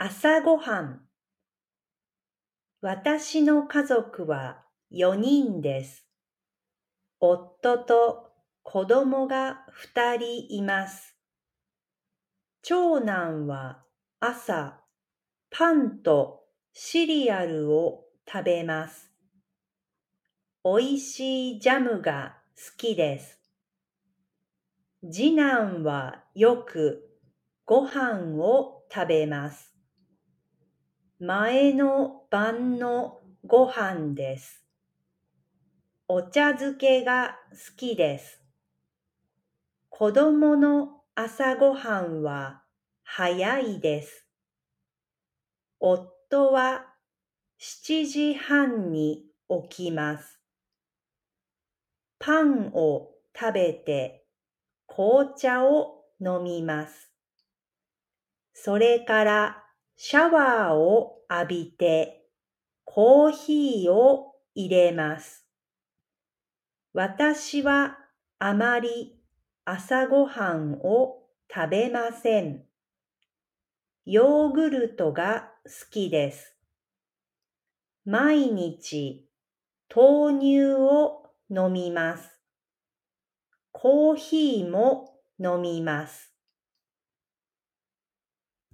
朝ごはん私の家族は4人です。夫と子供が2人います。長男は朝パンとシリアルを食べます。おいしいジャムが好きです。次男はよくご飯を食べます。前の晩のご飯です。お茶漬けが好きです。子供の朝ごはんは早いです。夫は7時半に起きます。パンを食べて紅茶を飲みます。それからシャワーを浴びてコーヒーを入れます。私はあまり朝ごはんを食べません。ヨーグルトが好きです。毎日豆乳を飲みます。コーヒーも飲みます。